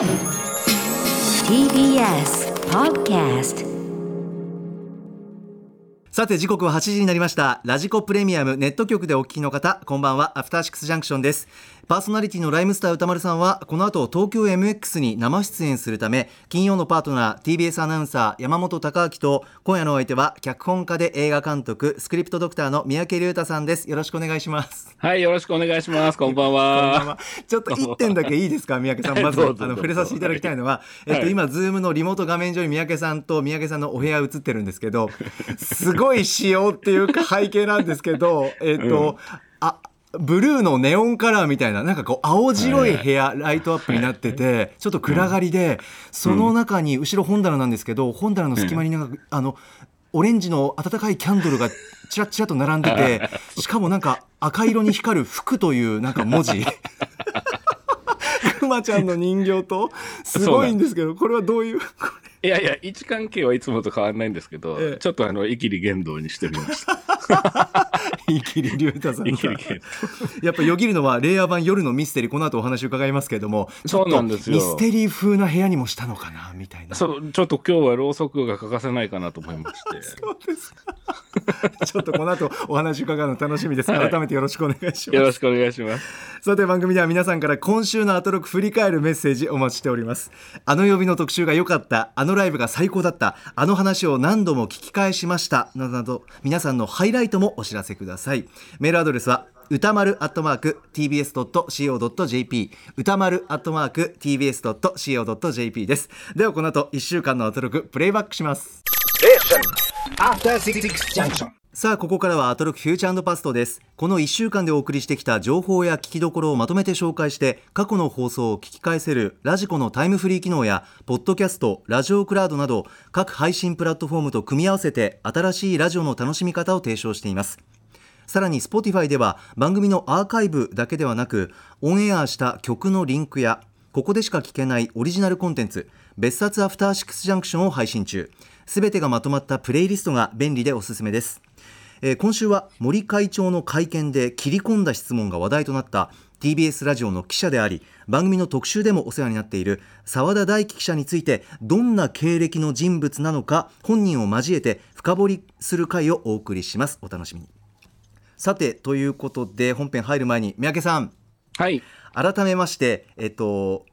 TBS Podcast さて時刻は8時になりました。ラジコプレミアムネット局でお聞きの方こんばんは。アフターシックスジャンクションです。パーソナリティのライムスター歌丸さんはこの後東京 MX に生出演するため金曜のパートナー TBS アナウンサー山本貴明と今夜のお相手は脚本家で映画監督スクリプトドクターの三宅龍太さんです。よろしくお願いします。はい、よろしくお願いします。こんばんは。は。ちょっと1点だけいいですか三宅さん。まず触れさせていただきたいのは、えっと、はい今ズームのリモート画面上に三宅さんと三宅さんのお部屋映ってるんですけどすごい仕様っていうか背景なんですけどえっと、あブルーのネオンカラーみたいななんかこう青白い部屋ライトアップになっててちょっと暗がりでその中に後ろ本棚なんですけど本棚の隙間になんかあのオレンジの温かいキャンドルがちらちらと並んでてしかもなんか赤色に光る服というなんか文字。くまちゃんの人形とすごいんですけどこれはどういうこいやいや、位置関係はいつもと変わらないんですけど、ええ。ちょっとあの、イキリ言動にしてみました。れ イキリ龍太さん。やっぱよぎるのは令和版夜のミステリーこの後お話伺いますけれどもちょっそうなとミんですよ。ステリー風な部屋にもしたのかなみたいな。動。そう、ちょっと今日はろうそくが欠かせないかなと思いまして。そうですか。ちょっとこの後お話伺うの楽しみです。改めてよろしくお願いします。よろしくお願いします。さて番組では皆さんから今週のアトロク振り返るメッセージお待ちしております。あの曜日の特集が良かった。あのライブが最高だった。あの話を何度も聞き返しました。などなど皆さんのハイライトもお知らせください。メールアドレスは歌丸アットマーク tbs.co.jp 歌丸アットマーク tbs.co.jp です。ではこの後1週間のアトロクプレイバックします。えさあここからはアトロクフューチャーパストです。この1週間でお送りしてきた情報や聞きどころをまとめて紹介して過去の放送を聞き返せるラジコのタイムフリー機能やポッドキャストラジオクラウドなど各配信プラットフォームと組み合わせて新しいラジオの楽しみ方を提唱しています。さらに Spotify では番組のアーカイブだけではなくオンエアした曲のリンクやここでしか聞けないオリジナルコンテンツ別冊アフターシックスジャンクションを配信中。すべてがまとまったプレイリストが便利でおすすめです。えー今週は森会長の会見で切り込んだ質問が話題となった TBS ラジオの記者であり番組の特集でもお世話になっている澤田大樹記者についてどんな経歴の人物なのか本人を交えて深掘りする回をお送りします。お楽しみに。さてということで本編入る前に三宅さん。はい。改めましてえっと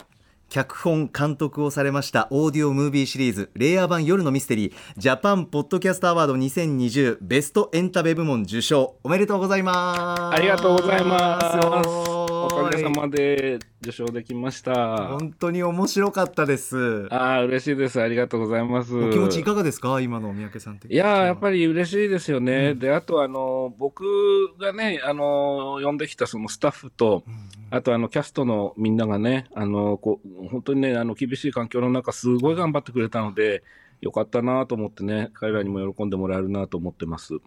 脚本監督をされましたオーディオムービーシリーズレイヤー版夜のミステリージャパンポッドキャストアワード2020ベストエンタメ部門受賞おめでとうございますありがとうございます。おかげさでまで受賞できました。本当に面白かったですああ、嬉しいです。ありがとうございます。お気持ちいかがですか？今の三宅さんっていやーやっぱりり嬉しいですよね。で、あとあの、僕がね、あの、呼んできたそのスタッフと、あとあの、キャストのみんながね、あの、こう、本当にね、あの、厳しい環境の中、すごい頑張ってくれたので、よかったなと思ってね、彼らにも喜んでもらえるなと思ってます。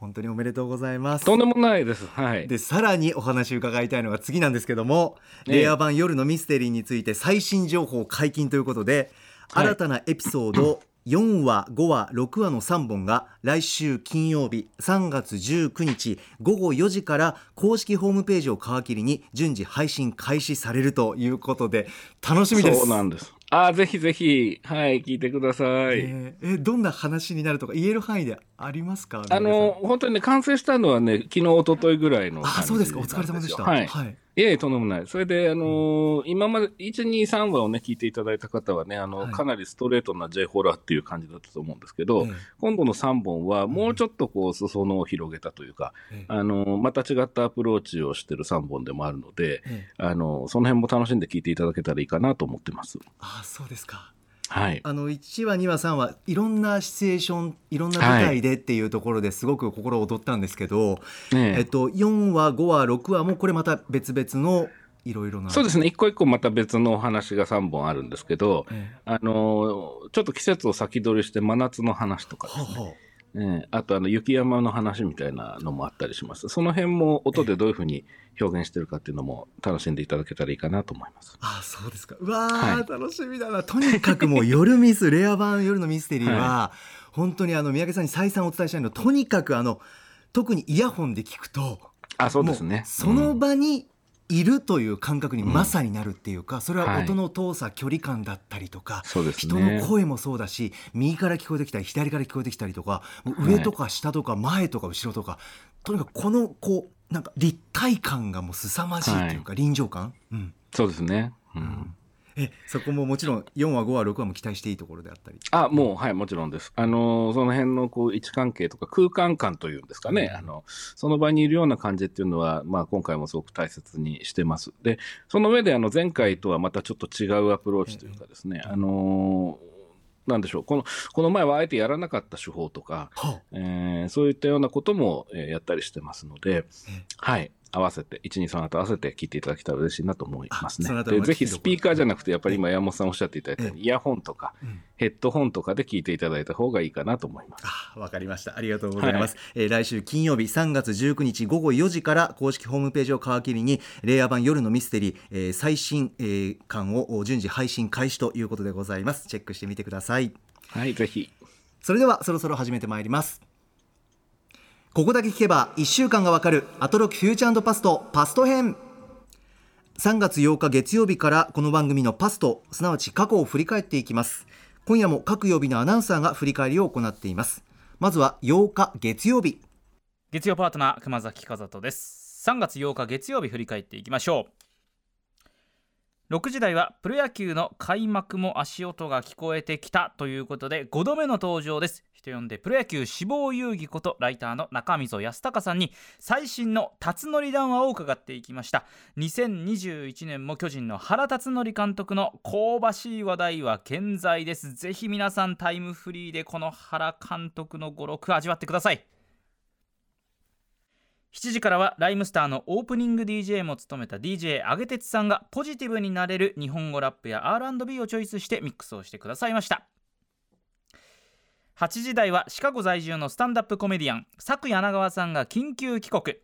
本当におめでとうございますとんでもないです。はい。でさらにお話伺いたいのが次なんですけども、ええ令和版夜のミステリーについて最新情報解禁ということで、はい新たなエピソード 4話5話6話の3本が来週金曜日3月19日午後4時から公式ホームページを皮切りに順次配信開始されるということで楽しみですそうなんです。ああ、ぜひぜひ、はい、聞いてください。えーえどんな話になるとか言える範囲でありますか？あの、本当にね、完成したのはね、昨日、一昨日ぐらいのあそうですか。お疲れ様でした。よはい。はいいえいえ、とんでもない。それで、あのー今まで、1、2、3話をね、聞いていただいた方はね、あの、はい。かなりストレートな J ホラーっていう感じだったと思うんですけど、ええ今度の3本は、もうちょっとこう、裾野を広げたというか、ええあのーまた違ったアプローチをしてる3本でもあるので、ええあのーその辺も楽しんで聞いていただけたらいいかなと思ってます。あそうですかはい。あの1話2話3話いろんなシチュエーションいろんな舞台でっていうところですごく心躍ったんですけど、ねえ。えっと、4話5話6話もこれまた別々のいろいろな。そうですね、一個一個また別のお話が3本あるんですけど、えあのーちょっと季節を先取りして真夏の話とかえですね、はあはええあとあの雪山の話みたいなのもあったりします。その辺も音でどういうふうに表現してるかっていうのも楽しんでいただけたらいいかなと思います。ああそうですかうわー、はい楽しみだなとにかくもう夜ミスレア版夜のミステリーは、本当にあの三宅さんに再三お伝えしたいのはとにかくあの特にイヤホンで聞くとあ、そうですね。その場にいるという感覚にまさになるっていうか、それは音の遠さ、距離感だったりとか、人ね。の声もそうだし右から聞こえてきたり左から聞こえてきたりとか上とか下とか前とか後ろとか、とにかくこのこうなんか立体感がもう凄まじいっていうか、臨場感、うん、そうですね。うん。えそこももちろん4話5話6話も期待していいところであったりあ、もう、はい、もちろんです。あのーその辺の、こう、位置関係とか空間感というんですかね。あの、その場にいるような感じっていうのは、まあ、今回もすごく大切にしてます。で、その上で、あの、前回とはまたちょっと違うアプローチというかですね、あのーなんでしょう。この、この前はあえてやらなかった手法とか、はえーそういったようなことも、えーやったりしてますので、はい。合わせて、1、2、3と合わせて聞いていただけたら嬉しいなと思いますね。でぜひスピーカーじゃなくて、やっぱり今山本さんおっしゃっていただいたようえ。に、イヤホンとか、うんヘッドホンとかで聞いていただいた方がいいかなと思います。あわかりました。ありがとうございます、えー来週金曜日3月19日午後4時から公式ホームページを皮切りに令和版夜のミステリー、えー最新、えー刊を順次配信開始ということでございます。チェックしてみてください。はい、ぜひ。それではそろそろ始めてまいりますここだけ聞けば1週間がわかるアトロックフューチャーパストパスト編3月8日月曜日からこの番組のパストすなわち過去を振り返っていきます今夜も各曜日のアナウンサーが振り返りを行っていますまずは8日月曜日月曜パートナー熊崎和人です3月8日月曜日振り返っていきましょう6時台はプロ野球の開幕も足音が聞こえてきたということで5度目の登場です。人呼んでプロ野球志望遊戯ことライターの中溝康隆さんに最新の辰徳談話を伺っていきました。2021年も巨人の原辰徳監督の香ばしい話題は健在です。ぜひ皆さんタイムフリーでこの原監督の語録味わってください。7時からはライムスターのオープニング DJ も務めた DJ あげてつさんがポジティブになれる日本語ラップや R&B をチョイスしてミックスをしてくださいました。8時台はシカゴ在住のスタンダップコメディアン佐久柳川さんが緊急帰国。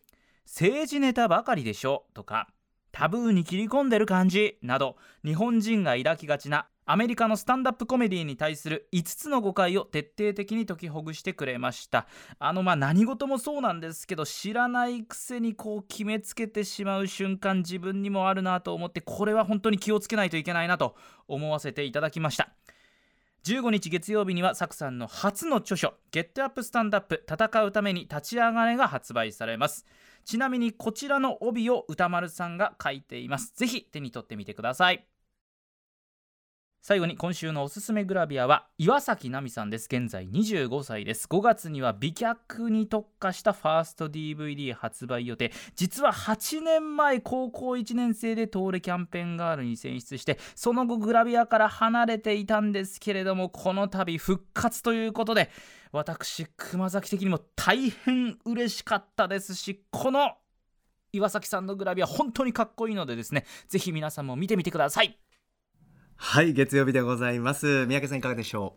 政治ネタばかりでしょとかタブーに切り込んでる感じなど日本人が抱きがちなアメリカのスタンダップコメディに対する5つの誤解を徹底的に解きほぐしてくれました。あのまあ何事もそうなんですけど知らないくせにこう決めつけてしまう瞬間自分にもあるなと思ってこれは本当に気をつけないといけないなと思わせていただきました。15日月曜日にはサクさんの初の著書「 Get Up Stand Up 戦うために立ち上がれ」が発売されます。ちなみにこちらの帯を宇多丸さんが書いています。ぜひ手に取ってみてください。最後に今週のおすすめグラビアは岩崎奈美さんです。現在25歳です。5月には美脚に特化したファースト DVD 発売予定。実は8年前高校1年生で東レキャンペーンガールに選出してその後グラビアから離れていたんですけれどもこの度復活ということで私熊崎的にも大変嬉しかったですしこの岩崎さんのグラビア本当にかっこいいのでですねぜひ皆さんも見てみてください。はい月曜日でございます三宅さんいかがでしょ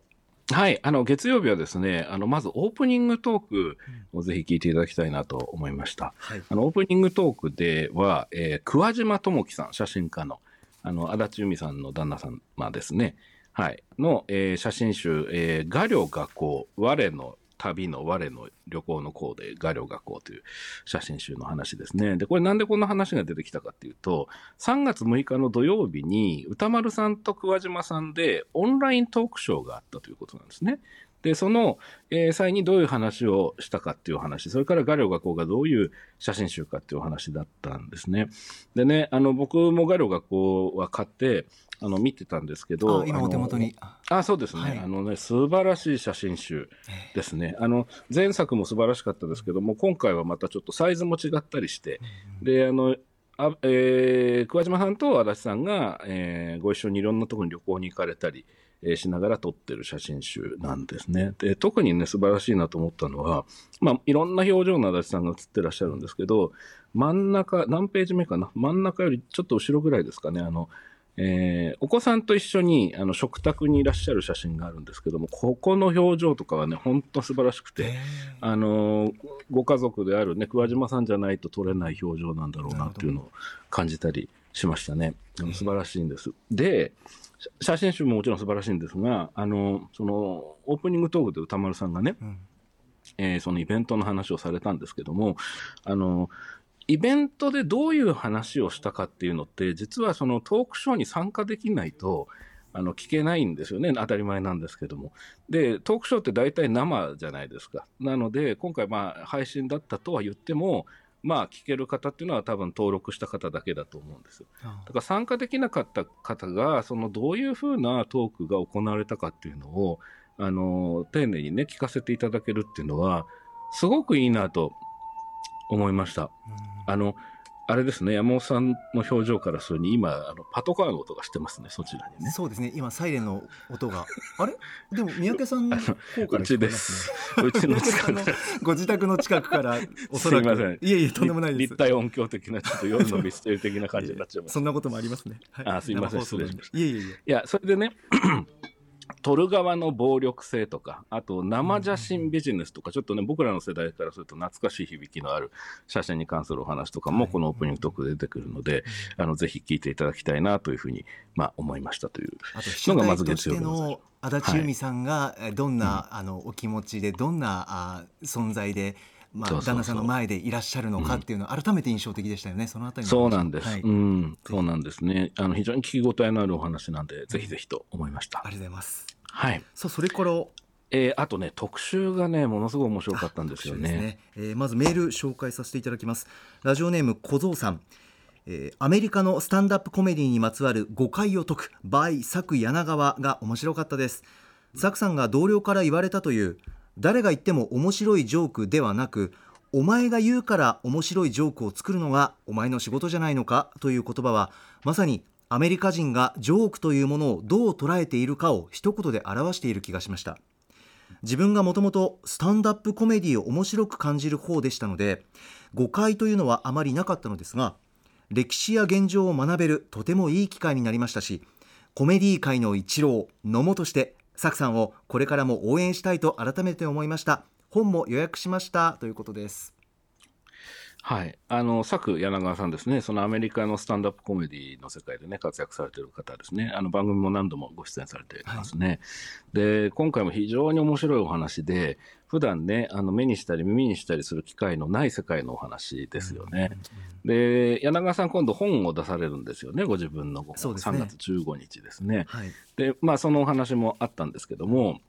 はい。あの、月曜日はですね、あの、まずオープニングトークをぜひ聞いていただきたいなと思いました。うはいあの、オープニングトークでは、えー桑島智樹さん、写真家の、あの、足立由美さんの旦那様ですね。はい。の、えー写真集、えー画旅画行、我の旅の我の旅行の行で画旅画行という写真集の話ですね。で、これなんでこんな話が出てきたかっていうと、3月6日の土曜日に歌丸さんと桑島さんでオンライントークショーがあったということなんですね。で、その、えー際にどういう話をしたかっていう話、それから画旅画行がどういう写真集かっていう話だったんですね。でね、あの、僕も画旅画行は買って、あの、見てたんですけど、あ今お手元にあ、そうですね。はいあのね、素晴らしい写真集ですね。あの、前作も素晴らしかったですけども、今回はまたちょっとサイズも違ったりして、で、あの、あえー桑島さんと足立さんが、えーご一緒にいろんなところに旅行に行かれたり、えーしながら撮ってる写真集なんですね。で、特にね、素晴らしいなと思ったのは、まあ、いろんな表情の足立さんが写ってらっしゃるんですけど、真ん中、何ページ目かな？真ん中よりちょっと後ろぐらいですかね。あの、えーお子さんと一緒にあの食卓にいらっしゃる写真があるんですけども、ここの表情とかはね、本当素晴らしくて、あのーご家族であるね、桑島さんじゃないと撮れない表情なんだろうなっていうのを感じたりしましたね。素晴らしいんです。で、写写真集ももちろん素晴らしいんですが、あの、その、オープニングトークで歌丸さんがね、うんえーそのイベントの話をされたんですけども、あの、イベントでどういう話をしたかっていうのって、実はそのトークショーに参加できないと、あの聞けないんですよね、当たり前なんですけども。で、トークショーって大体生じゃないですか。なので、今回、まあ、配信だったとは言っても、まあ、聞ける方っていうのは多分登録した方だけだと思うんですよ。あだから参加できなかった方が、そのどういうふうなトークが行われたかっていうのを、あの、丁寧にね、聞かせていただけるっていうのは、すごくいいなと思いました。あの、あれですね、山本さんの表情からするに、今、あのパトカーの音がしてますね、そちらにね。そうですね。今サイレンの音が。あれ？でも三宅さんの方からうちです。す。うちの近く。ご自宅の近くからおそらく。すいません。いえいえとんでもないです。立体音響的な、ちょっと夜のミステリー的な感じになっちゃいます。そんなこともありますね、はい。あすいません。失礼しました。いえいえいえ。いや、それでね、撮る側の暴力性とか、あと生写真ビジネスとか、ちょっとね、僕らの世代からすると懐かしい響きのある写真に関するお話とかも、はい。このオープニングトークで出てくるので、あの、ぜひ聞いていただきたいなというふうに、まあ、思いましたというのがまず月曜日の足立由美さんがえどんな、あのお気持ちでどんなあ存在で、まあ、そうそうそう。旦那さんの前でいらっしゃるのかっていうのは改めて印象的でしたよねそのあたりのそうなんです。はい、うん、そうなんですね。あの、非常に聞き応えのあるお話なんで、ぜひぜひと思いました。あ。りがとうございます。はい。さあそれから。えーあとね、特集がね、ものすごい面白かったんですよね。ね。えーまずメール紹介させていただきます。ラジオネーム小僧さん。えーアメリカのスタンダップコメディにまつわる誤解を解く by 作柳川が面白かったです。作さんが同僚から言われたという誰が言っても面白いジョークではなくお前が言うから面白いジョークを作るのがお前の仕事じゃないのかという言葉はまさにアメリカ人がジョークというものをどう捉えているかを一言で表している気がしました。自分がもともとスタンダップコメディを面白く感じる方でしたので誤解というのはあまりなかったのですが歴史や現状を学べるとてもいい機会になりましたしコメディ界の一郎野茂としてサクさんをこれからも応援したいと改めて思いました。本も予約しました。ということです。はい。あの、作柳川さんですね、そのアメリカのスタンダップコメディの世界でね、活躍されている方ですね。あの番組も何度もご出演されていますね。で、今回も非常に面白いお話で、普段ね、あの目にしたり耳にしたりする機会のない世界のお話ですよね。で、柳川さん今度本を出されるんですよね、ご自分のご本。ね3月15日ですね。はいで、まあそのお話もあったんですけども、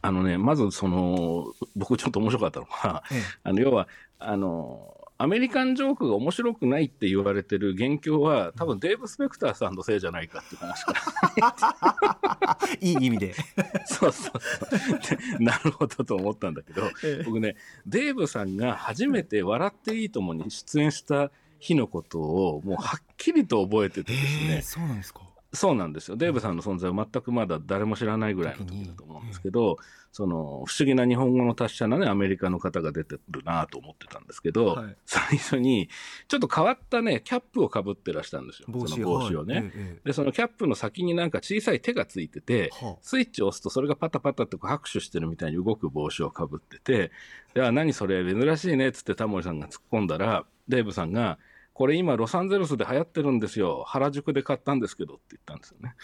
あのね、まずその、僕ちょっと面白かったのが、ええ。あの要はあのアメリカンジョークが面白くないって言われてる元凶は多分デーブ・スペクターさんのせいじゃないかって話から。いい意味で。そうそうそう。でなるほどと思ったんだけど、ええ。僕ねデーブさんが初めて「笑っていいとも」に出演した日のことをもうはっきりと覚えててですね、えーそうなんですかそうなんですよ。デーブさんの存在は全くまだ誰も知らないぐらいの時だと思うんですけど、その不思議な日本語の達者なね、アメリカの方が出てるなと思ってたんですけど、はい最初にちょっと変わったね、キャップをかぶってらしたんですよ。その帽子をね。はいで、そのキャップの先になんか小さい手がついてて、はあスイッチを押すとそれがパタパタってこう拍手してるみたいに動く帽子をかぶってて、では何それ珍しいねっつってタモリさんが突っ込んだら、デーブさんが、これ今ロサンゼルスで流行ってるんですよ。原宿で買ったんですけどって言ったんですよね。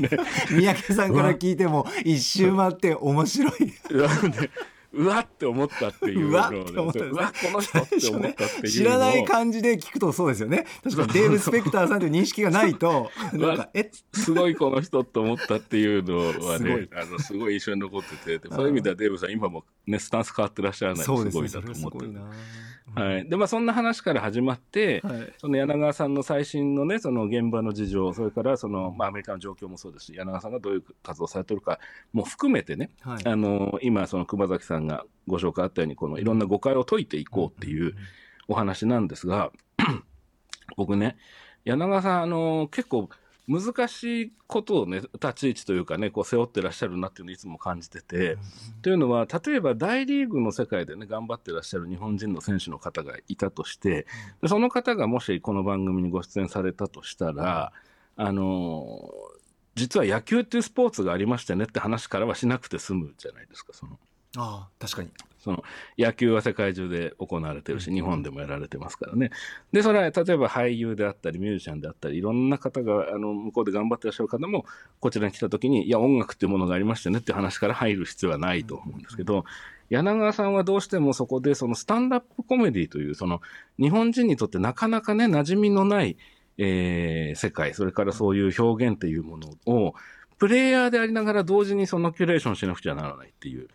三宅さんから聞いても一周回って面白いねうわって思ったっていう うわって思ったうわこの人って思ったっていう知らない感じで聞くとそうですよね。確かにデーブ・スペクターさんという認識がないと なんかえ？すごいこの人って思ったっていうのはね、あのすごい印象に残ってて、でそういう意味ではデーブさん、今もね、スタンス変わってらっしゃらない。すごいだと思ってる。な。はい。で、まあそんな話から始まって、はい。その柳川さんの最新のね、その現場の事情、それからその、まあアメリカの状況もそうですし、柳川さんがどういう活動されてるかも含めてね、はい。あの、今その熊崎さんがご紹介あったように、このいろんな誤解を解いていこうっていうお話なんですが、僕ね、柳川さん、あの、結構難しいことをね、立ち位置というかね、こう背負ってらっしゃるなっていうのをいつも感じてて、というのは、例えば大リーグの世界でね、頑張ってらっしゃる日本人の選手の方がいたとして、でその方がもしこの番組にご出演されたとしたら、あの、実は野球っていうスポーツがありましてねって話からはしなくて済むじゃないですか、その。ああ確かに。その野球は世界中で行われてるし、日本でもやられてますからね。で、それは例えば俳優であったり、ミュージシャンであったり、いろんな方が、あの、向こうで頑張ってらっしゃる方も、こちらに来た時に、いや、音楽っていうものがありましたねっていう話から入る必要はないと思うんですけど、柳川さんはどうしてもそこでそのスタンダップコメディという、その日本人にとってなかなかね、馴染みのない、えー世界、それからそういう表現っていうものを、プレイヤーでありながら同時にそのキュレーションしなくちゃならないっていう、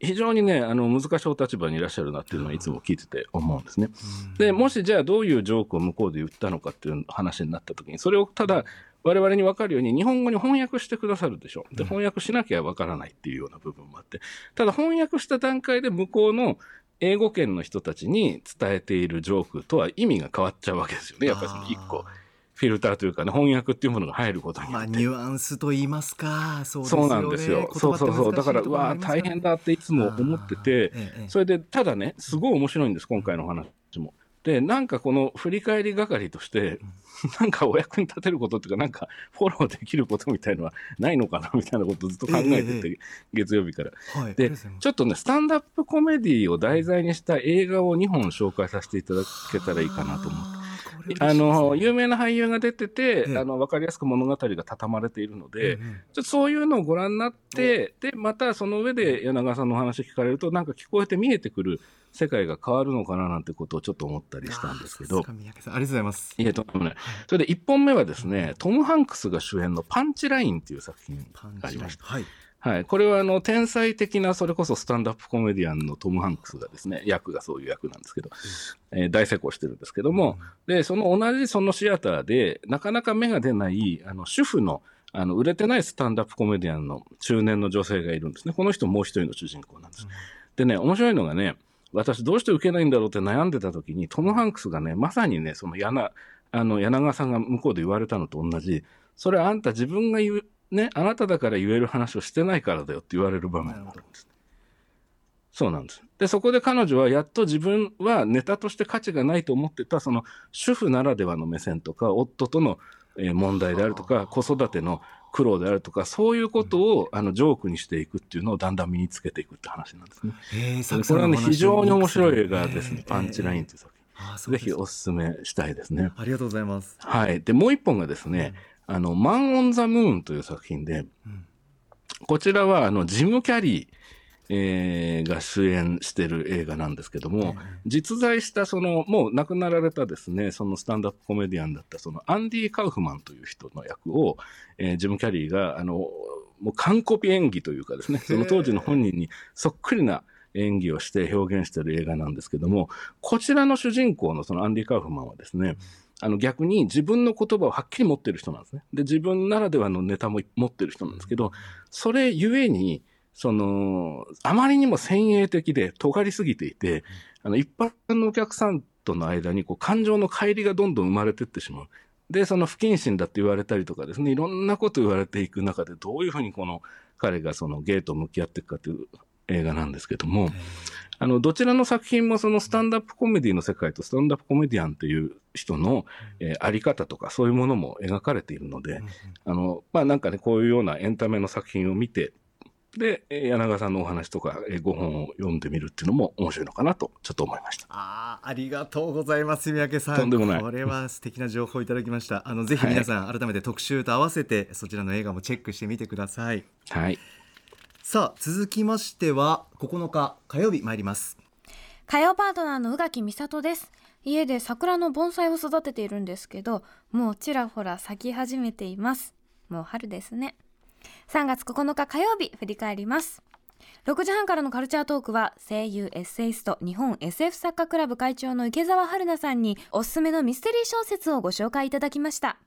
非常にね、あの、難しいお立場にいらっしゃるなっていうのはいつも聞いてて思うんですね。で、もしじゃあどういうジョークを向こうで言ったのかっていう話になった時に、それをただ我々に分かるように日本語に翻訳してくださるでしょ。で、翻訳しなきゃ分からないっていうような部分もあって、ただ翻訳した段階で向こうの英語圏の人たちに伝えているジョークとは意味が変わっちゃうわけですよね。やっぱりその一個、フィルターというかね、翻訳っていうものが入ることによまあ。ニュアンスと言いますか、そうですよね。そうなんですよ。そうそうそう。だから、うわあ大変だっていつも思ってて、それで、ただね、すごい面白いんです、今回の話も。で、なんかこの振り返り係として、なんかお役に立てることっていうか、なんかフォローできることみたいのはないのかなみたいなことをずっと考えてて、え月曜日から。はい、で、ちょっとね、スタンダップコメディを題材にした映画を2本紹介させていただけたらいいかなと思って。あの、有名な俳優が出てて、ええあの、わかりやすく物語が畳まれているので、うんうんちょっとそういうのをご覧になって、で、またその上で柳川さんのお話聞かれると、なんか聞こえて見えてくる世界が変わるのかななんてことをちょっと思ったりしたんですけどありがとうございます。いえ、とんでもない。それで1本目はですね、トム・ハンクスが主演のパンチラインっていう作品がありました。はい。はい。これはあの、天才的な、それこそスタンダップコメディアンのトム・ハンクスがですね、役がそういう役なんですけど、えー大成功してるんですけども、で、その同じそのシアターで、なかなか芽が出ない、あの、主婦の、あの、売れてないスタンダップコメディアンの中年の女性がいるんですね。この人もう一人の主人公なんです。でね、面白いのがね、私どうして受けないんだろうって悩んでた時に、トム・ハンクスがね、まさにね、その柳、あの、柳川さんが向こうで言われたのと同じ、それはあんた自分が言う、ね、あなただから言える話をしてないからだよって言われる場面があるんです。そうなんです。で、そこで彼女はやっと自分はネタとして価値がないと思ってた、その主婦ならではの目線とか、夫とのえー問題であるとか、子育ての苦労であるとか、そういうことをあのジョークにしていくっていうのをだんだん身につけていくって話なんですね。えーこれはね、非常に面白い映画ですね。えーパンチラインという作品。あーぜひおすすめしたいですね。ありがとうございます。はい。で、もう一本がですね、あの、マン・オン・ザ・ムーンという作品で、うん。こちらは、あの、ジム・キャリー、えーが主演してる映画なんですけども、実在した、その、もう亡くなられたですね、そのスタンダップコメディアンだった、その、アンディ・カウフマンという人の役を、えージム・キャリーが、あの、もう完コピ演技というかですね、その当時の本人にそっくりな演技をして表現している映画なんですけども、こちらの主人公のそのアンディ・カウフマンはですね、あの逆に自分の言葉をはっきり持ってる人なんですね。で、自分ならではのネタも持ってる人なんですけど、それゆえに、その、あまりにも先鋭的で尖りすぎていて、あの、一般のお客さんとの間にこう感情の乖離がどんどん生まれていってしまう。で、その不謹慎だって言われたりとかですね、いろんなこと言われていく中で、どういうふうにこの彼がそのゲーと向き合っていくかという映画なんですけども、あの、どちらの作品もそのスタンダップコメディの世界とスタンダップコメディアンという人の、えーあり方とかそういうものも描かれているので、あの、まあなんかね、こういうようなエンタメの作品を見て、で、えー柳川さんのお話とか、えーご本を読んでみるっていうのも面白いのかなと、ちょっと思いました。ああ、ありがとうございます、三宅さん。とんでもないこれは素敵な情報をいただきました。あの、ぜひ皆さん、改めて特集と合わせて、そちらの映画もチェックしてみてください。はい。さあ、続きましては、9日火曜日参ります。火曜パートナーの宇垣美里です家で桜の盆栽を育てているんですけどもうちらほら咲き始めています。もう春ですね。3月9日火曜日振り返ります。6時半からのカルチャートークは声優エッセイスト日本 SF 作家クラブ会長の池澤春菜さんにおすすめのミステリー小説をご紹介いただきました。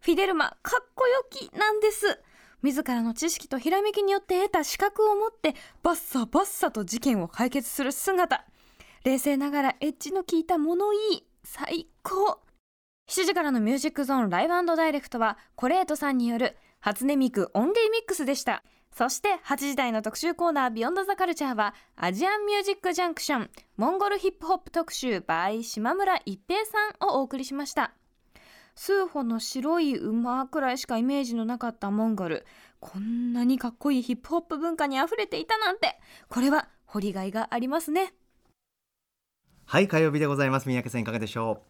フィデルマかっこよきなんです。自らの知識とひらめきによって得た資格を持ってバッサバッサと事件を解決する姿。冷静ながらエッジの効いた物言い最高。7時からのミュージックゾーン Live Direct はコレートさんによる初音ミク Only Mix でした。そして8時台の特集コーナー Beyond the Culture は Asian Music Junction モンゴルヒップホップ特集 by 島村一平さんをお送りしました。スーホの白い馬くらいしかイメージのなかったモンゴル。こんなにかっこいいヒップホップ文化にあふれていたなんて。これは掘りがいがありますね。はい、火曜日でございます。三宅さん、いかがでしょ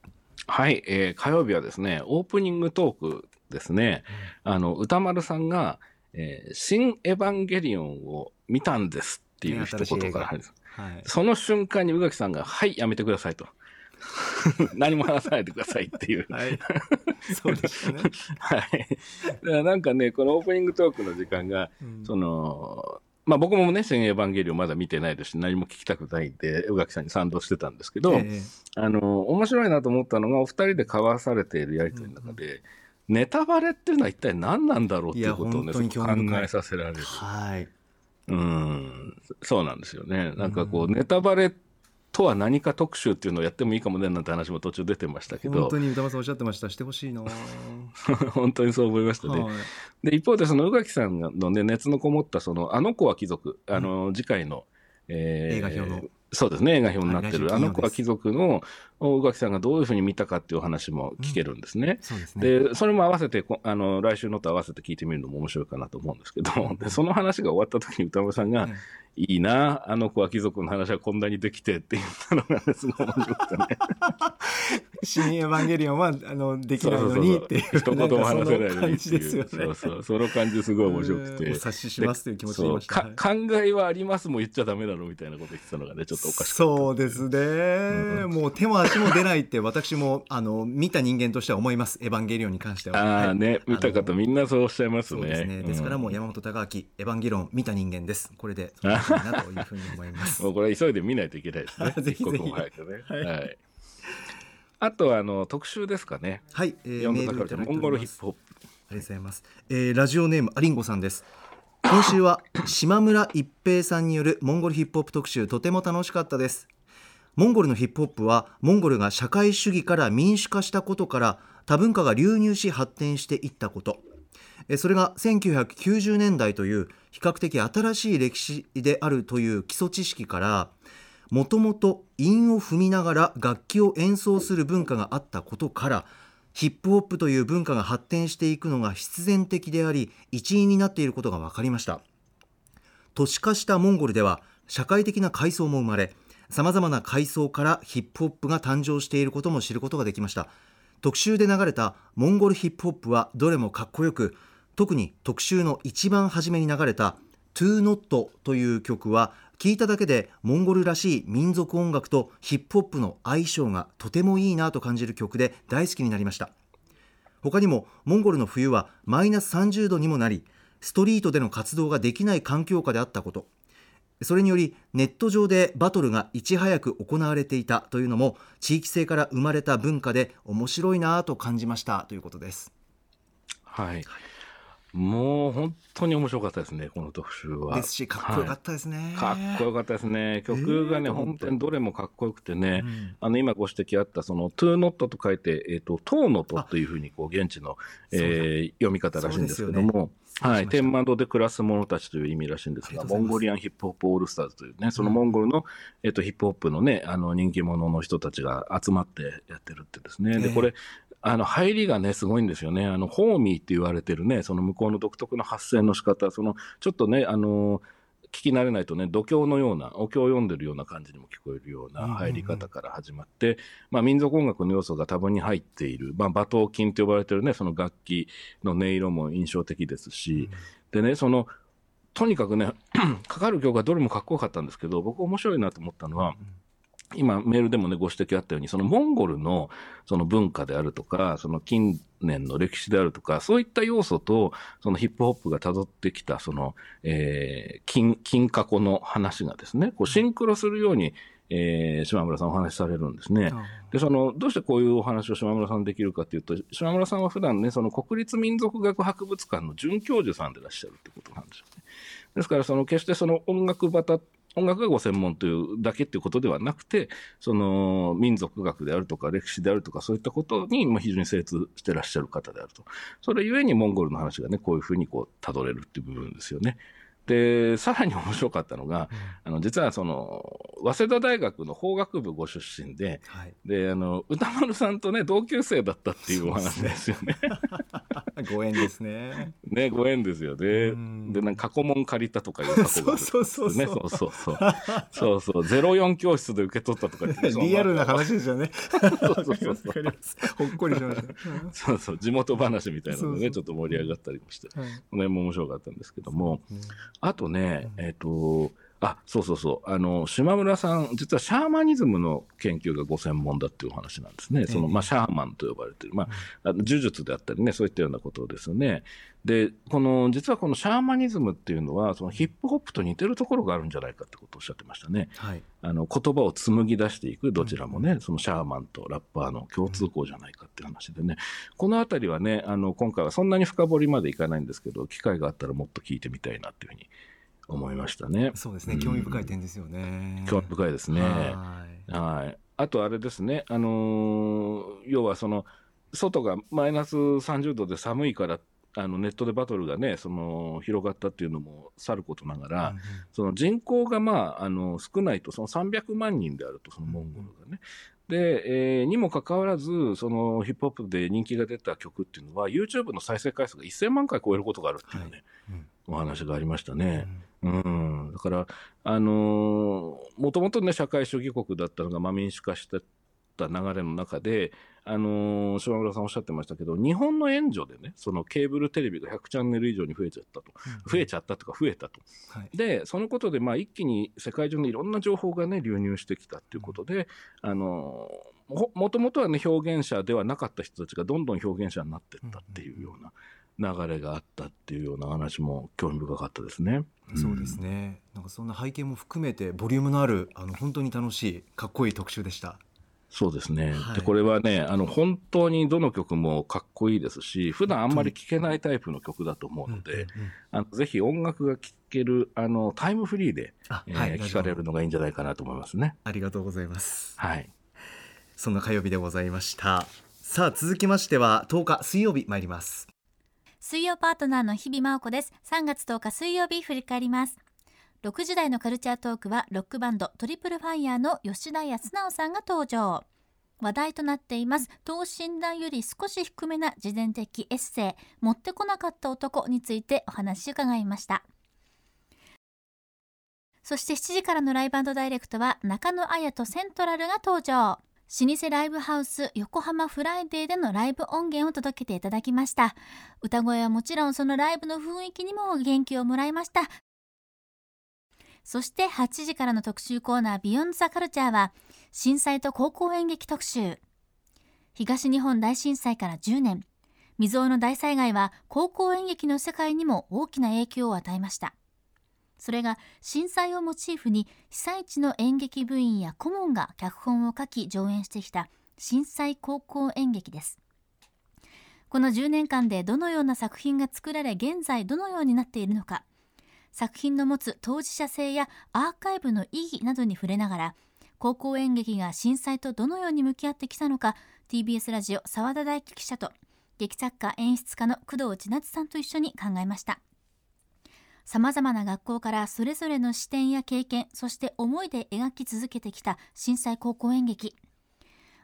はい、えー火曜日はですね、オープニングトークですね、あの、歌丸さんが、えー新エヴァンゲリオンを見たんですっていう一言から。はいその瞬間に宇垣さんが、はい、やめてくださいと。何も話さないでくださいっていう。はい そうでしたねはい。だからなんかね、このオープニングトークの時間が、うんその、まあ僕もね、新エヴァンゲリオンまだ見てないですし、何も聞きたくないんで、宇垣さんに賛同してたんですけど、ええ。あの、面白いなと思ったのが、お二人で交わされているやりとりの中で、ネタバレっていうのは一体何なんだろうっていうことをね、考えさせられる。はい。うん、そうなんですよね。なんかこう、うん。ネタバレとは何か特集っていうのをやってもいいかもねなんて話も途中出てましたけど。本当、に歌丸さんおっしゃってました。してほしいな。本当にそう思いましたね。はい。で、一方で、その宇垣さんのね、熱のこもった、その、あの子は貴族、あの、次回の、えー映画表の。そうですね、映画表になってる、あの子は貴族の宇垣さんがどういうふうに見たかっていう話も聞けるんですね。そうですね。で、それも合わせて、こあの、来週のと合わせて聞いてみるのも面白いかなと思うんですけど、でその話が終わった時に歌丸さんが、うんいいな、あの子は貴族の話はこんなにできてって言ったのがね、すごい面白くてね。新エヴァンゲリオンはあのできないのにっていう一言も話せないのにっていう。そうそう。その感じすごい面白くて。えーお察ししますという気持ちで言いました。そうか考えはありますも言っちゃダメだろみたいなこと言ってたのがね、ちょっとおかしかった。そうですね、もう手も足も出ないって私もあの見た人間としては思います。エヴァンゲリオンに関しては。ああはい。ね、見た方みんなそうおっしゃいますね。ですね。ですからもううん山本隆明エヴァンゲリオン見た人間です。これでいいなというふうに思います もうこれ急いで見ないといけないですね。ぜひぜひ早くね。はいはい。あとはあの特集ですかね。はい、えー、かメールいただいてモンゴルおりますヒップホップ。ありがとうございます。えーラジオネームアリンゴさんです。今週は 島村一平さんによるモンゴルヒップホップ特集とても楽しかったです。モンゴルのヒップホップはモンゴルが社会主義から民主化したことから多文化が流入し発展していったこと。それが1990年代という比較的新しい歴史であるという基礎知識からもともと韻を踏みながら楽器を演奏する文化があったことからヒップホップという文化が発展していくのが必然的であり一因になっていることが分かりました。都市化したモンゴルでは社会的な階層も生まれさまざまな階層からヒップホップが誕生していることも知ることができました。特集で流れたモンゴルヒップホップはどれもかっこよく特に特集の一番初めに流れた「トゥーノットという曲は聴いただけでモンゴルらしい民族音楽とヒップホップの相性がとてもいいなと感じる曲で大好きになりました。他にもモンゴルの冬はマイナス30度にもなりストリートでの活動ができない環境下であったこと。それによりネット上でバトルがいち早く行われていたというのも地域性から生まれた文化で面白いなと感じましたということです。はい。もう本当に面白かったですね、この特集は。ですしかっこよかったですね、かっこよかったですね。曲がね、えー本当にどれもかっこよくてね、うん。あの、今ご指摘あった、その、トゥーノットと書いて、えっ、と、トーノトというふうに、こう、現地の、えー読み方らしいんですけども、ね。はい、天窓で暮らす者たちという意味らしいんですが、がモンゴリアンヒップホップオールスターズというね、そのモンゴルの、えっ、と、ヒップホップのね、あの、人気者の人たちが集まってやってるってですね。ええ。で、これ、あの、入りがね、すごいんですよね。あの、ホーミーって言われてるね、その向こうの独特の発声の仕方、その、ちょっとね、あの、聞き慣れないとね、度胸のような、お経を読んでるような感じにも聞こえるような入り方から始まって、まあ、民族音楽の要素が多分に入っている、まあ、馬頭琴と呼ばれてるね、その楽器の音色も印象的ですし、でね、その、とにかくね、かかる曲がどれもかっこよかったんですけど、僕面白いなと思ったのは、今メールでもね、ご指摘あったように、そのモンゴルのその文化であるとか、その近年の歴史であるとか、そういった要素と、そのヒップホップが辿ってきた、その、えー、金、金過去の話がですね、こうシンクロするように、えー、島村さんお話しされるんですね。で、その、どうしてこういうお話を島村さんできるかというと、島村さんは普段ね、その国立民族学博物館の准教授さんでいらっしゃるってことなんですよね。ですから、その、決してその音楽バタ、音楽がご専門というだけっていうことではなくて、その民族学であるとか歴史であるとかそういったことに非常に精通してらっしゃる方であると。それゆえにモンゴルの話がね、こういうふうにこう、辿れるっていう部分ですよね。で、さらに面白かったのが、あの、実はその、早稲田大学の法学部ご出身で、はい、で、あの、歌丸さんとね、同級生だったっていうお話ですよね。ご縁ですね。ね、ご縁ですよ。ね。うん。で、なんか過去問借りたとかいう過去がある。そうそうそうそう。ね、そうそうそう。そうそう、04教室で受け取ったとか リアルな話ですよね。そうそうそうほっこりしました、そうそう、地元話みたいなのでね、ちょっと盛り上がったりもして、こうん。の辺も面白かったんですけども、あとね、うん。えっ、と、あ、そうそうそう。あの、島村さん、実はシャーマニズムの研究がご専門だっていうお話なんですね。その、まあ、シャーマンと呼ばれてる。まあ、あの呪術であったりね、そういったようなことですよね。で、この、実はこのシャーマニズムっていうのは、そのヒップホップと似てるところがあるんじゃないかってことをおっしゃってましたね。はいあの、言葉を紡ぎ出していく、どちらもね、そのシャーマンとラッパーの共通項じゃないかっていう話でね。このあたりはね、あの、今回はそんなに深掘りまでいかないんですけど、機会があったらもっと聞いてみたいなっていうふうに思いましたね。そうですね興味深い点ですよね興味深いですね。はいはい。あとあれですね、あのー要はその、外がマイナス30度で寒いから、あのネットでバトルがね、その広がったっていうのもさることながら、その人口がまあ、あの、少ないと、その300万人であると、そのモンゴルがね。で、えーにもかかわらず、そのヒップホップで人気が出た曲っていうのは、YouTube の再生回数が1000万回超えることがあるっていうね、うんお話がありましたね。うん、だから、あのーもともとね、社会主義国だったのが、まあ、民主化してた流れの中で、あのー島村さんおっしゃってましたけど、日本の援助でね、そのケーブルテレビが100チャンネル以上に増えちゃったと。増えちゃったとか増えたと。はいで、そのことで、まあ、一気に世界中のいろんな情報がね、流入してきたっていうことで、あのーも、もともとはね、表現者ではなかった人たちがどんどん表現者になっていったっていうような流れがあったっていうような話も興味深かったですね。そうですね。なんかそんな背景も含めてボリュームのあるあの本当に楽しいかっこいい特集でした。そうですね。はい。で、これはね、あの、本当にどの曲もかっこいいですし、普段あんまり聴けないタイプの曲だと思うので、うんうんあのぜひ音楽が聴ける、あの、タイムフリーで、えーかれるのがいいんじゃないかなと思いますね。ありがとうございます。はい。そんな火曜日でございました。さあ続きましては10日水曜日参ります水曜パートナーの日々真央子です。3月10日水曜日振り返ります。6時台のカルチャートークはロックバンドトリプルファイヤーの吉田靖直さんが登場。話題となっています等身大より少し低めな自伝的エッセイ持ってこなかった男についてお話を伺いました。そして7時からの Live Direct は中野綾とセントラルが登場。老舗ライブハウス横浜フライデーでのライブ音源を届けていただきました。歌声はもちろんそのライブの雰囲気にも元気をもらいました。そして8時からの特集コーナービヨンドザカルチャーは震災と高校演劇特集。東日本大震災から10年。未曾有の大災害は高校演劇の世界にも大きな影響を与えました。それが震災をモチーフに被災地の演劇部員や顧問が脚本を書き上演してきた震災高校演劇です。この10年間でどのような作品が作られ現在どのようになっているのか。作品の持つ当事者性やアーカイブの意義などに触れながら高校演劇が震災とどのように向き合ってきたのか TBS ラジオ澤田大樹記者と劇作家演出家の工藤千夏さんと一緒に考えました。さまざまな学校からそれぞれの視点や経験そして思いで描き続けてきた震災高校演劇。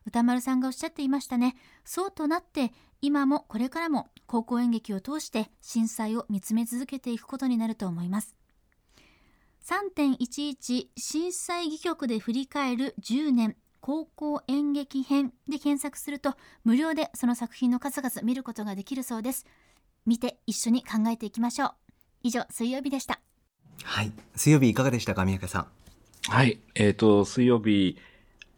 歌丸さんがおっしゃっていましたね。そうとなって今もこれからも高校演劇を通して震災を見つめ続けていくことになると思います。3.11震災戯曲で振り返る10年高校演劇編で検索すると無料でその作品の数々見ることができるそうです。見て一緒に考えていきましょう。以上水曜日でした。はい。水曜日いかがでしたか宮家さん？はい。えっ、と、水曜日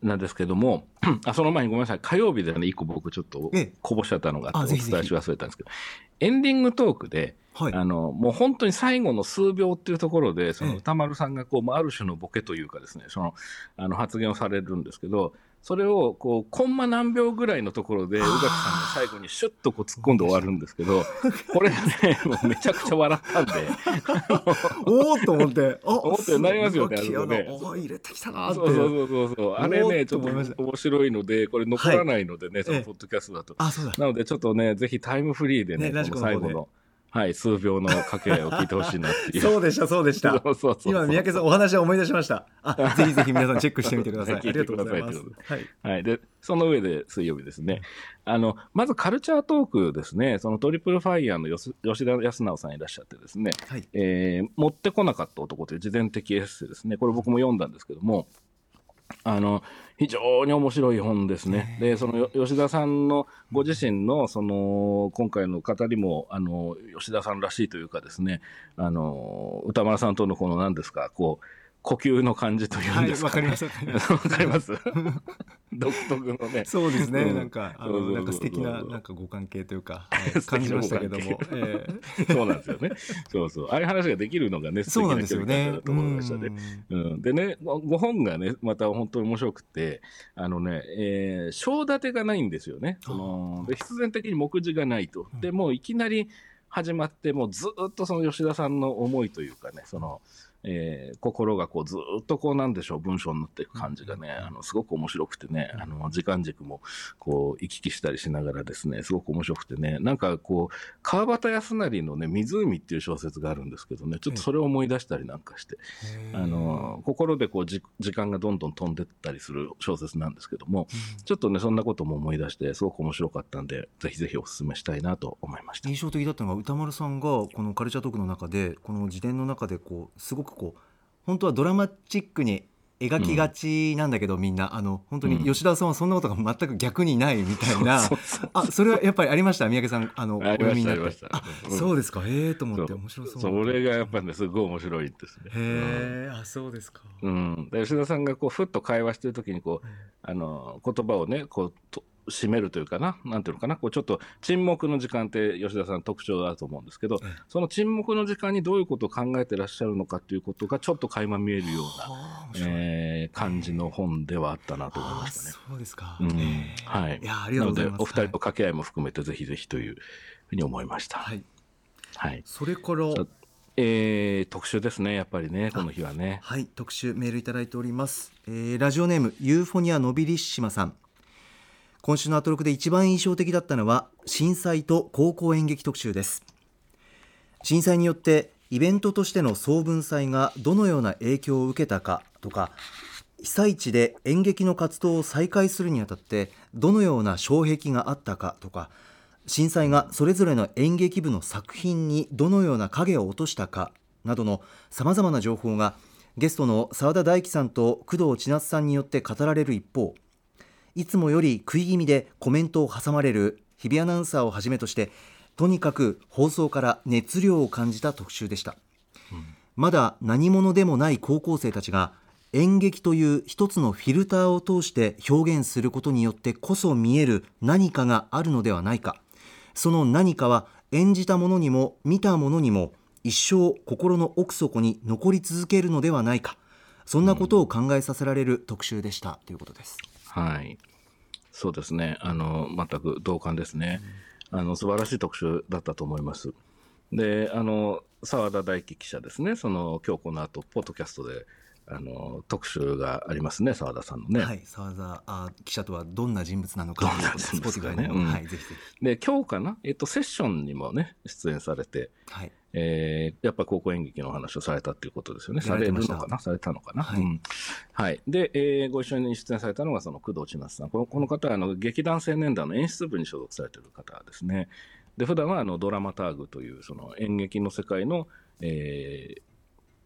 なんですけども、あ、その前にごめんなさい。火曜日でね、一個僕ちょっとええ。こぼしちゃったのがあって、お伝えし忘れたんですけど、エンディングトークで、はい。あの、もう本当に最後の数秒っていうところで、そええ。の歌丸さんがこう、まあある種のボケというかですね、その、あの、発言をされるんですけど、それを、こう、コンマ何秒ぐらいのところで、宇垣さんが最後にシュッとこう突っ込んで終わるんですけど、これがね、もうめちゃくちゃ笑ったんで、おおと思って。あ思ってなりますよねあそこね。お入れてきたなーって。そうそうそうそう。そう。あれね、ちょっと面白いので、これ残らないのでね、そええのポッドキャストだと。あそうだ。なので、ちょっとね、ぜひタイムフリーでね、ね最後の、はい、数秒の掛け合いを聞いてほしいなっていう。そうでしたそうでした そうそうそう今三宅さんお話を思い出しましたあ ぜひぜひ皆さんチェックしてみてくださいいてりがとうございますはいはい。で、その上で水曜日ですね。あの、まずカルチャートークですね。そのトリプルファイヤーの吉田康直さんいらっしゃってですね。はいえー持ってこなかった男という自伝的エッセイですね。これ僕も読んだんですけども、あの、非常に面白い本ですね。で、そのよ吉田さんのご自身の、その、今回の語りも、あの、吉田さんらしいというかですね、あの、歌丸さんとのこの何ですか、こう、呼吸の感じというんですか、ね。はいわかりますわかります 独特のね。そうですね、うんなんかあのなんか素敵ななんかご関係というか、はい 感じましたけども そうなんですよね。そうそう。ああいう話ができるのがね、素敵な距ですよね離感だなと思いましたね。うん、でね、ごご本がね、また本当に面白くて、あのね、えー、章立てがないんですよね。そので必然的に目次がないと。で、もういきなり始まって、もうずっとその吉田さんの思いというかね、その、えー心がこうずっとこうなんでしょう文章になっていく感じがね、あのすごく面白くてね、あの時間軸もこう行き来したりしながらですねすごく面白くてねなんかこう川端康成のね「湖」っていう小説があるんですけどねちょっとそれを思い出したりなんかして、あの心でこうじ時間がどんどん飛んでったりする小説なんですけども、ちょっとねそんなことも思い出してすごく面白かったんでぜひぜひお勧めしたいなと思いました。印象的だったのが歌丸さんがこのカルチャートークの中でこの自伝の中でこうすごくこう本当はドラマチックに描きがちなんだけど、みんな。あの本当に吉田さんはそんなことが全く逆にないみたいな、あそれはやっぱりありました？三宅さんあのお読みになって。あそうですか。ええと思って面白そう。それがやっぱりねすごい面白いですね。へえあそうですか、うん、で吉田さんがこうふっと会話してる時にこう、あの言葉をねこうと締めるというかななんていうのかなこうちょっと沈黙の時間って吉田さん特徴だと思うんですけど、その沈黙の時間にどういうことを考えてらっしゃるのかっていうことがちょっと垣間見えるような、えー感じの本ではあったなと思いまあしたね。そうですか、うん。ええはい、いやありがとうございます。なのでお二人と掛け合いも含めてぜひぜひというふうに思いました。はい。はい。それからさえー特集ですねやっぱりねこの日はね。はい特集メールいただいております、えーラジオネームユーフォニアノビリッシマさん今週のアトロクで一番印象的だったのは震災と高校演劇特集です。震災によってイベントとしての総文祭がどのような影響を受けたかとか被災地で演劇の活動を再開するにあたってどのような障壁があったかとか震災がそれぞれの演劇部の作品にどのような影を落としたかなどのさまざまな情報がゲストの澤田大樹さんと工藤千夏さんによって語られる一方いつもより食い気味でコメントを挟まれる日比アナウンサーをはじめとしてとにかく放送から熱量を感じた特集でした、まだ何者でもない高校生たちが演劇という一つのフィルターを通して表現することによってこそ見える何かがあるのではないか。その何かは演じた者にも見た者にも一生心の奥底に残り続けるのではないか。そんなことを考えさせられる特集でした。ということです。はい。そうですね。あの、全く同感ですね。あの、素晴らしい特集だったと思います。で、あの、澤田大樹記者ですね。その、今日この後、ポッドキャストで、あの、特集がありますね、澤田さんのね。はい、澤田あ記者とはどんな人物なのかどんな人物かねスポーツ界のうんはい、ぜひぜで、今日かな、えっと、セッションにもね、出演されて、ひ。はい、えーやっぱ高校演劇のお話をされたっていうことですよね。やされるのかな？されたのかな、はいうんはい。で、えーご一緒に出演されたのが、その工藤千夏さん。このこの方は、あの、劇団青年団の演出部に所属されている方ですね。で、普段は、あの、ドラマターグという、その演劇の世界の、えー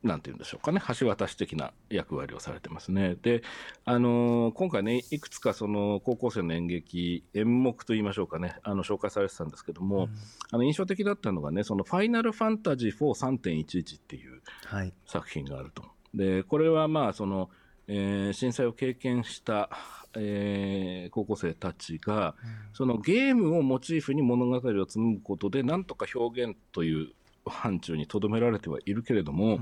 なんて言うんでしょうかね、橋渡し的な役割をされてますね。で、あのー今回ね、いくつかその高校生の演劇、演目と言いましょうかね、あの紹介されてたんですけども、あの印象的だったのがね、そのファイナルファンタジー4.3.11っていうはい、作品があると。で、これはまあ、その、えー震災を経験した、えー高校生たちが、そのゲームをモチーフに物語を紡ぐことで、なんとか表現という範疇にとどめられてはいるけれども、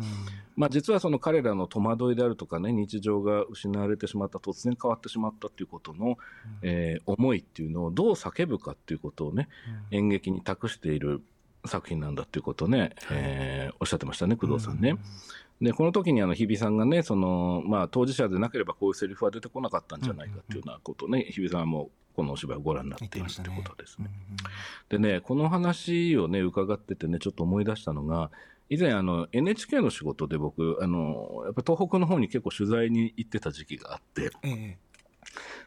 まあ、実はその彼らの戸惑いであるとかね、日常が失われてしまった、突然変わってしまったっていうことの、えー思いっていうのをどう叫ぶかっていうことをね、演劇に託している作品なんだっていうことをね、えーおっしゃってましたね、工藤さんね。で、この時にあの日比さんがね、その、まあ、当事者でなければこういうセリフは出てこなかったんじゃないかっていうようなことをね、日比さんはもうこのお芝居をご覧になっているってことですね。でね、この話をね、伺っててね、ちょっと思い出したのが、以前あの NHK の仕事で僕、あの、やっぱ東北の方に結構取材に行ってた時期があって、ええ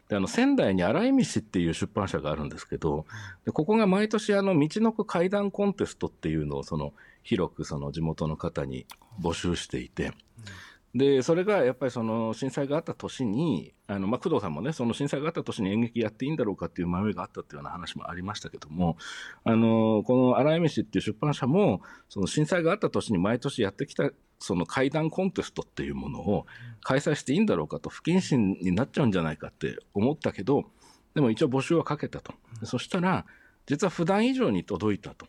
であの仙台に荒井道っていう出版社があるんですけどでここが毎年あの道のく怪談コンテストっていうのをその広くその地元の方に募集していて。でそれがやっぱりその震災があった年にあの、まあ、工藤さんもねその震災があった年に演劇やっていいんだろうかっていう迷いがあったっていうような話もありましたけどもあのこの荒井道っていう出版社もその震災があった年に毎年やってきたその会談コンテストっていうものを開催していいんだろうかと不謹慎になっちゃうんじゃないかって思ったけどでも一応募集はかけたと、そしたら実は普段以上に届いたと。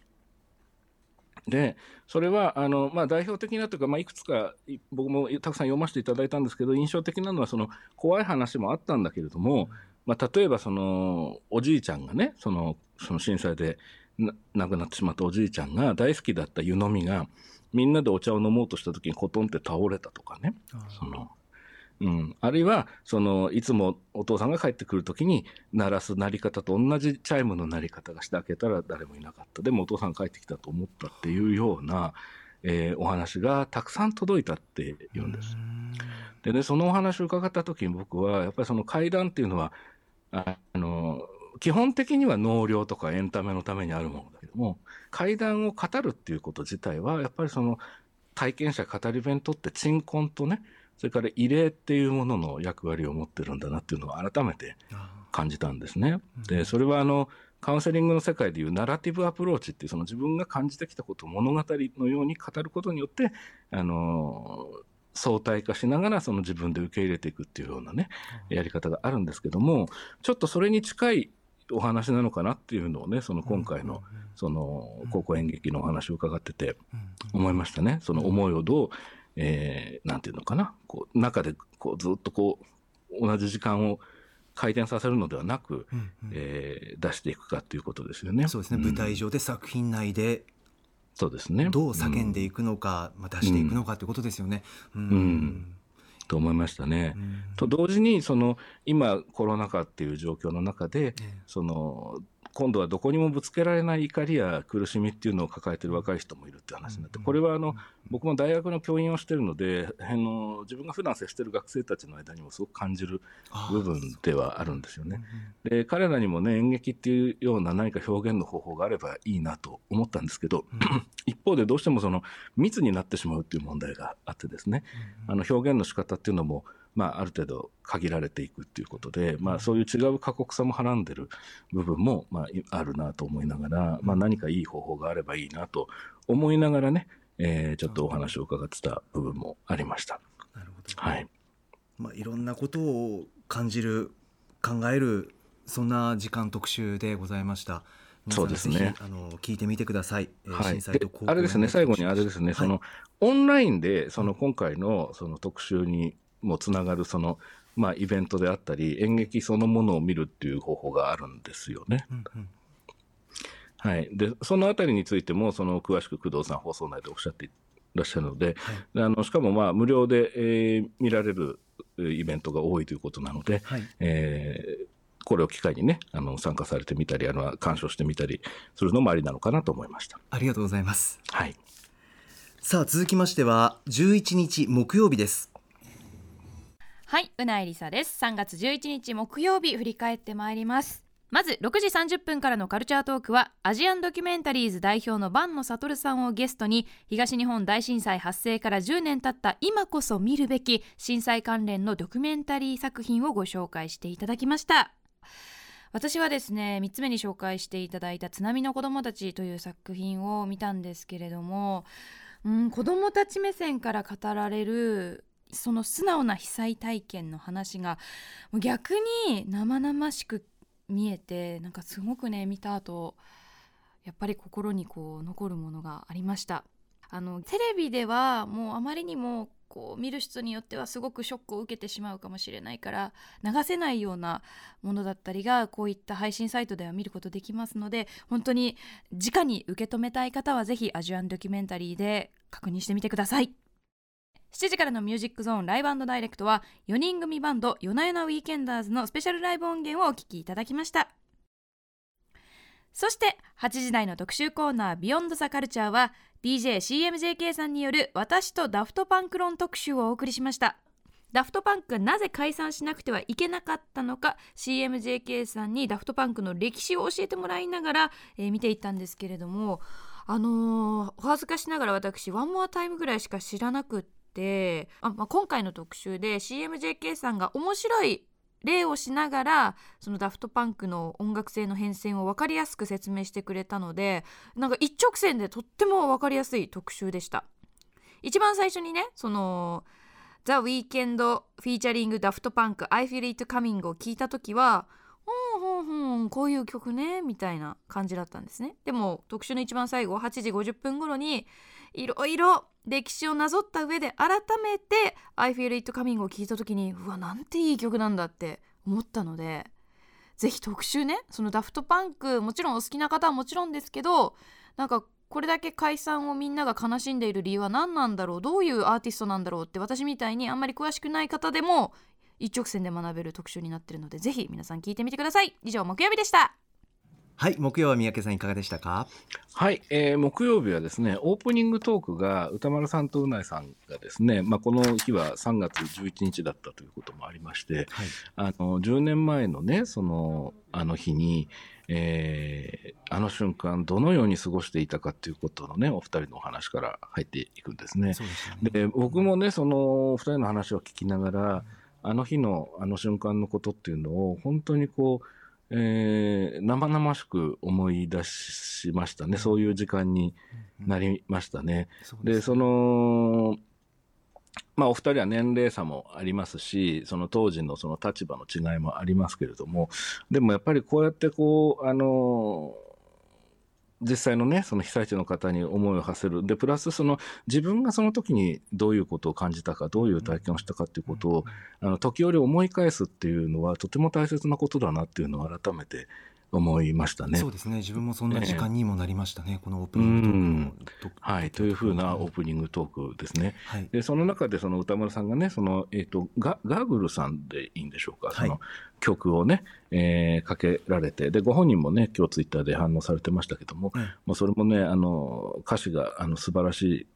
でそれはあの、まあ、代表的なというか、まあ、いくつかい僕もたくさん読ませていただいたんですけど印象的なのはその怖い話もあったんだけれども、まあ、例えばそのおじいちゃんがねそのその震災でな亡くなってしまったおじいちゃんが大好きだった湯飲みがみんなでお茶を飲もうとした時にコトンって倒れたとかねその、うん、あるいはそのいつもお父さんが帰ってくる時に鳴らす鳴り方と同じチャイムの鳴り方がして開けたら誰もいなかった。でもお父さんが帰ってきたと思ったっていうような、えーお話がたくさん届いたって言うんです。でね、そのお話を伺った時に僕はやっぱりその会談っていうのはああの基本的には納涼とかエンタメのためにあるものだけども会談を語るっていうこと自体はやっぱりその体験者語り部にとって鎮魂とねそれから慰霊っていうものの役割を持ってるんだなっていうのを改めて感じたんですね。でそれはあのカウンセリングの世界でいうナラティブアプローチっていうその自分が感じてきたことを物語のように語ることによってあの相対化しながらその自分で受け入れていくっていうようなねやり方があるんですけどもちょっとそれに近いお話なのかなっていうのをねその今回のその高校演劇のお話を伺ってて思いましたね。その思いをどう、えーなんていうのかな？こう中でこうずっとこう同じ時間を回転させるのではなく、えー出していくかっていうことですよね。そうですね、ん。舞台上で作品内でそうですね。どう叫んでいいくのか、まあ、出していくのかってことですよね。うん。うん。と思いましたね。うん。と同時にその今コロナ禍っていう状況の中で、ええ。その今度はどこにもぶつけられない怒りや苦しみっていうのを抱えてる若い人もいるって話になって、これはあの僕も大学の教員をしてるのであの自分が普段接してる学生たちの間にもすごく感じる部分ではあるんですよね。で彼らにもね演劇っていうような何か表現の方法があればいいなと思ったんですけど、一方でどうしてもその密になってしまうっていう問題があってですね、あの表現の仕方っていうのも、まあ、ある程度限られていくっていうことで、まあ、そういう違う過酷さもはらんでる部分も、まあ、いあるなと思いながら、まあ、何かいい方法があればいいなと思いながらね、えーちょっとお話を伺ってた部分もありました。なるほど。はい、まあ、いろんなことを感じる考えるそんな時間特集でございました。そうですね。あの聞いてみてください。えーはい、あれですね、最後にあれですね、はい。そのオンラインでその今回のその特集にもつながるその、まあ、イベントであったり、演劇そのものを見るっていう方法があるんですよね。うんうんはい、でそのあたりについてもその詳しく工藤さん放送内でおっしゃっていらっしゃるので、であのしかもまあ無料で、えー見られるえーイベントが多いということなので、はいえーこれを機会にねあの参加されてみたりあの鑑賞してみたりするのもありなのかなと思いました。ありがとうございます。はいさあ続きましては11日木曜日です。はい、うないりさです。3月11日木曜日振り返ってまいります。まず6時30分からのカルチャートークはアジアンドキュメンタリーズ代表の坂野悟さんをゲストに東日本大震災発生から10年経った今こそ見るべき震災関連のドキュメンタリー作品をご紹介していただきました私はですね3つ目に紹介していただいた「津波の子どもたち」という作品を見たんですけれども、うん、子どもたち目線から語られるその素直な被災体験の話が逆に生々しく見えてなんかすごくね見た後やっぱり心にこう残るものがありました。あのテレビではもうあまりにもこう見る人によってはすごくショックを受けてしまうかもしれないから流せないようなものだったりがこういった配信サイトでは見ることできますので本当に直に受け止めたい方はぜひアジアンドキュメンタリーで確認してみてください。7時からのミュージックゾーンライブダイレクトは4人組バンド夜な夜なウィーケンダーズのスペシャルライブ音源をお聴きいただきました。そして8時台の特集コーナービヨンドザカルチャーは DJCMJK さんによる私とダフトパンク論特集をお送りしました。ダフトパンクがなぜ解散しなくてはいけなかったのか CMJK さんにダフトパンクの歴史を教えてもらいながら、えー見ていったんですけれどもあのーお恥ずかしながら私ワンモアタイムぐらいしか知らなくってあ、まあ、今回の特集で CMJK さんが面白い例をしながらそのダフトパンクの音楽性の変遷を分かりやすく説明してくれたのでなんか一直線でとっても分かりやすい特集でした。一番最初にねその「 The Weeknd featuring Daft Punk I Feel It Coming」を聞いた時はほんほんほんこういう曲ねみたいな感じだったんですね。でも特集の一番最後8時50分頃にいろいろ歴史をなぞった上で改めて「I Feel It Coming」を聞いた時にうわなんていい曲なんだって思ったのでぜひ特集ねその Daft Punk もちろんお好きな方はもちろんですけどなんかこれだけ解散をみんなが悲しんでいる理由は何なんだろうどういうアーティストなんだろうって私みたいにあんまり詳しくない方でも一直線で学べる特集になってるのでぜひ皆さん聞いてみてください。以上木曜日でした。はい木曜は三宅さんいかがでしたか？はい、えー木曜日はですね、オープニングトークが歌丸さんとうないさんがですね、まあ、この日は3月11日だったということもありまして、はい。あの10年前のね、そのあの日に、えーあの瞬間、どのように過ごしていたかということのね、お二人のお話から入っていくんですね。でね。で僕もねそのお二人の話を聞きながらあの日のあの瞬間のことっていうのを本当にこう、えー生々しく思い出しましたね、そういう時間になりましたね。そうでそのまあ、お二人は年齢差もありますし、その当時のその立場の違いもありますけれども、でもやっぱりこうやってこう、あの、実際のね、その被災地の方に思いを馳せる。で、プラスその自分がその時にどういうことを感じたか、どういう体験をしたかっていうことを、あの、時折思い返すっていうのはとても大切なことだなっていうのを改めて思いましたね。そうですね。自分もそんな時間にもなりましたね、このオープニングトークはい、というふうなオープニングトークですね。はい。で、その中でその歌丸さんがね、その、えっ、と、ガガーグルさんでいいんでしょうか、はい。その曲をね、えーかけられて、で、ご本人もね、今日ツイッターで反応されてましたけども、うんもうそれもね、あの、歌詞が、あの、素晴らしい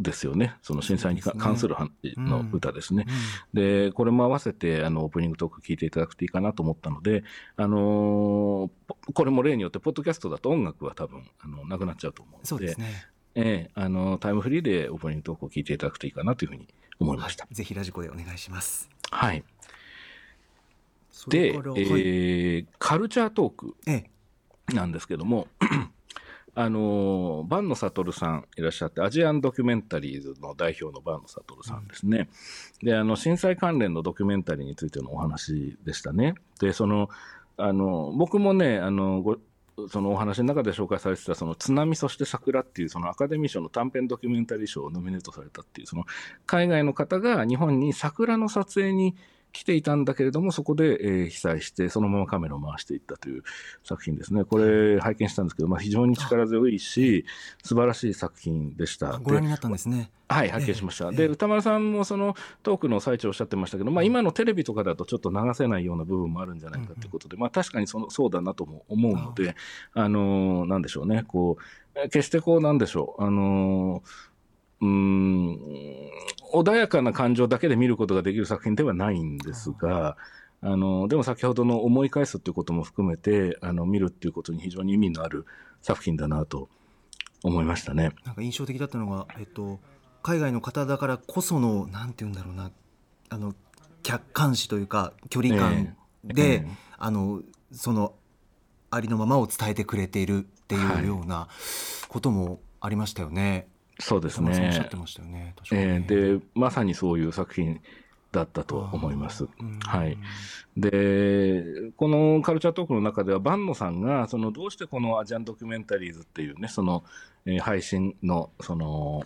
ですよね。その震災に関する話の歌ですね。うんで、これも合わせて、あの、オープニングトーク聞いていただくといいかなと思ったので、あのーポこれも例によって、ポッドキャストだと音楽は多分、あの、なくなっちゃうと思うので、そうですねええあの、タイムフリーでオープニングトークを聞いていただくといいかなというふうに思いました。ぜひラジコでお願いしますはい。で、えはいーカルチャートークええなんですけども、あの、坂野悟さんいらっしゃって、アジアンドキュメンタリーズの代表の坂野悟さんですね。で、あの、震災関連のドキュメンタリーについてのお話でしたね。で、その、あの、僕もね、あの、ごそのお話の中で紹介されてた、その津波そして桜っていう、そのアカデミー賞の短編ドキュメンタリー賞をノミネートされたっていう、その海外の方が日本に桜の撮影に来ていたんだけれども、そこで、えー被災して、そのままカメラを回していったという作品ですね。これ、拝見したんですけど、まあ、非常に力強いし、素晴らしい作品でした。でご覧になったんですね。はい、拝見しました。ええ。で、歌丸さんもそのトークの最中おっしゃってましたけど、まあ今のテレビとかだとちょっと流せないような部分もあるんじゃないかということで、まあ確かにそのそうだなとも思うので、あのーなんでしょうね、こう、え決してこうなんでしょう、あのーうーん、穏やかな感情だけで見ることができる作品ではないんですが、あの、でも先ほどの思い返すっていうことも含めて、あの、見るっていうことに非常に意味のある作品だなと思いましたね。なんか印象的だったのが、えっと、海外の方だからこそのなんて言うんだろうなあの客観視というか距離感で、ええあのそのありのままを伝えてくれているっていうようなこともありましたよね。そうですねおっしゃって。ましたよね。確かにえで、まさにそういう作品だったと思います。うんはい。で、このカルチャートークの中では、坂野さんが、その、どうしてこのアジアンドキュメンタリーズっていうね、その、えー配信の、その、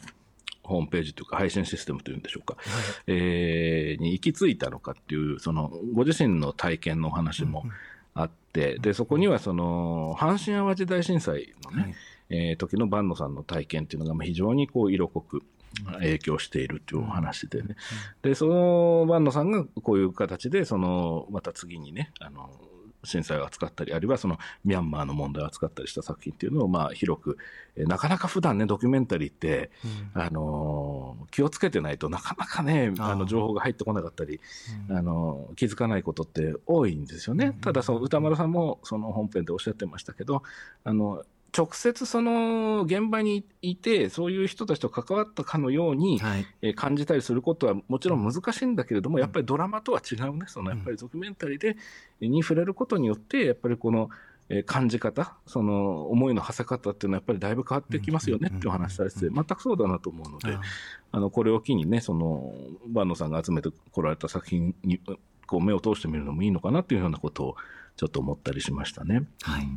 ホームページというか配信システムというんでしょうか、えーに行き着いたのかっていう、その、ご自身の体験のお話もあって、で、そこにはその、阪神淡路大震災のね、はいえー時の坂野さんの体験っていうのがまあ非常にこう色濃く影響しているというお話でね。で、その坂野さんがこういう形で、その、また次にね、あの、震災を扱ったり、あるいはそのミャンマーの問題を扱ったりした作品っていうのをまあ広く、えーなかなか普段ね、ドキュメンタリーって、あのー気をつけてないとなかなかね、あの情報が入ってこなかったり、あの気づかないことって多いんですよね。ただその歌丸さんもその本編でおっしゃってましたけど、あの直接その現場にいてそういう人たちと関わったかのように、はい。えー感じたりすることはもちろん難しいんだけれども、やっぱりドラマとは違うね、そのやっぱりドキュメンタリーで、に触れることによって、やっぱりこの、えー感じ方、その思いの馳せ方っていうのはやっぱりだいぶ変わってきますよねっていうお話されてて、全くそうだなと思うので、あのこれを機にね、その万野さんが集めてこられた作品にこう目を通してみるのもいいのかなっていうようなことをちょっと思ったりしましたね。はい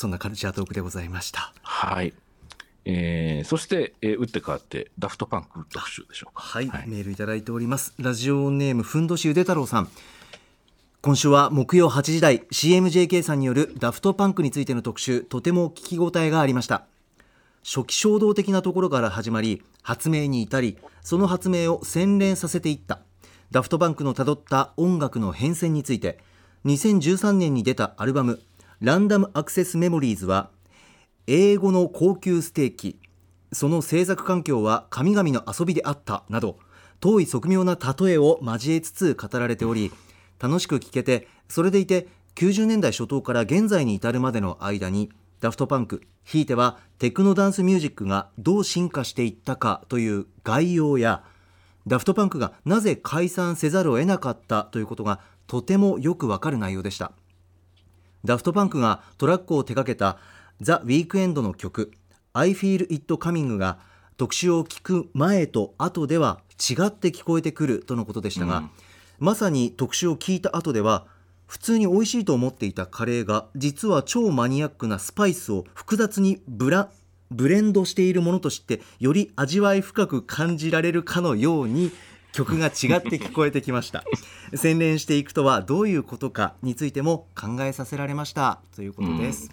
そんなカルチャートークでございました。はい。えーそして、えー打って変わって、ダフトパンク特集でしょうか。はい、はい。メールいただいております。ラジオネームふんどしゆで太郎さん。今週は木曜8時台 CMJK さんによるダフトパンクについての特集とても聞き応えがありました。初期衝動的なところから始まり発明に至りその発明を洗練させていった。ダフトパンクのたどった音楽の変遷について2013年に出たアルバム「ランダムアクセスメモリーズ」は英語の高級ステーキその制作環境は神々の遊びであったなど遠い側面な例えを交えつつ語られており楽しく聞けてそれでいて90年代初頭から現在に至るまでの間にダフトパンクひいてはテクノダンスミュージックがどう進化していったかという概要やダフトパンクがなぜ解散せざるを得なかったということがとてもよくわかる内容でした。ダフトパンクがトラックを手掛けたザ・ウィークエンドの曲 I Feel It Coming が特集を聞く前と後では違って聞こえてくるとのことでしたが、まさに特集を聞いた後では普通に美味しいと思っていたカレーが実は超マニアックなスパイスを複雑にブラブレンドしているものとしてより味わい深く感じられるかのように曲が違って聞こえてきました。洗練していくとはどういうことかについても考えさせられました。ということです、